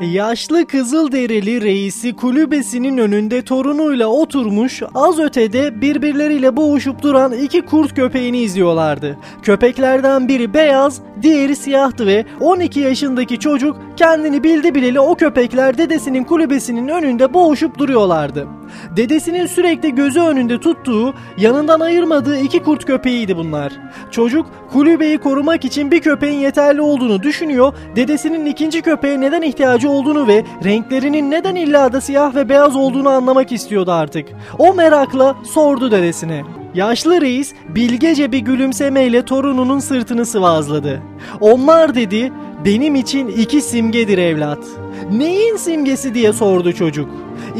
Yaşlı Kızılderili reisi kulübesinin önünde torunuyla oturmuş az ötede birbirleriyle boğuşup duran iki kurt köpeğini izliyorlardı. Köpeklerden biri beyaz, diğeri siyahtı ve 12 yaşındaki çocuk kendini bildi bileli o köpekler dedesinin kulübesinin önünde boğuşup duruyorlardı. Dedesinin sürekli gözü önünde tuttuğu, yanından ayırmadığı iki kurt köpeğiydi bunlar. Çocuk kulübeyi korumak için bir köpeğin yeterli olduğunu düşünüyor, dedesinin ikinci köpeğe neden ihtiyacı olduğunu ve renklerinin neden illa da siyah ve beyaz olduğunu anlamak istiyordu artık. O merakla sordu dedesine. Yaşlı reis bilgece bir gülümsemeyle torununun sırtını sıvazladı. Onlar dedi benim için iki simgedir evlat. Neyin simgesi diye sordu çocuk.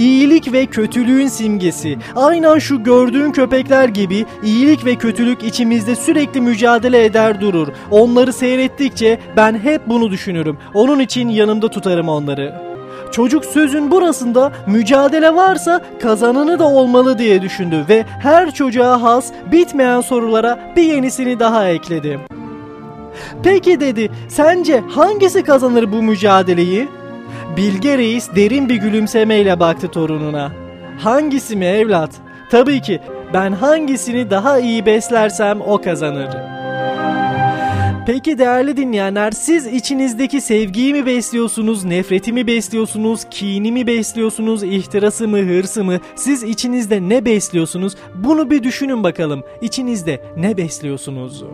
İyilik ve kötülüğün simgesi. Aynen şu gördüğün köpekler gibi iyilik ve kötülük içimizde sürekli mücadele eder durur. Onları seyrettikçe ben hep bunu düşünürüm. Onun için yanımda tutarım onları. Çocuk sözün burasında mücadele varsa kazananı da olmalı diye düşündü ve her çocuğa has bitmeyen sorulara bir yenisini daha ekledi. Peki dedi, sence hangisi kazanır bu mücadeleyi? Bilge Reis derin bir gülümsemeyle baktı torununa. Hangisi mi evlat? Tabii ki ben hangisini daha iyi beslersem o kazanır. Peki değerli dinleyenler siz içinizdeki sevgiyi mi besliyorsunuz, nefreti mi besliyorsunuz, kini mi besliyorsunuz, ihtirası mı, hırsı mı? Siz içinizde ne besliyorsunuz? Bunu bir düşünün bakalım. İçinizde ne besliyorsunuz?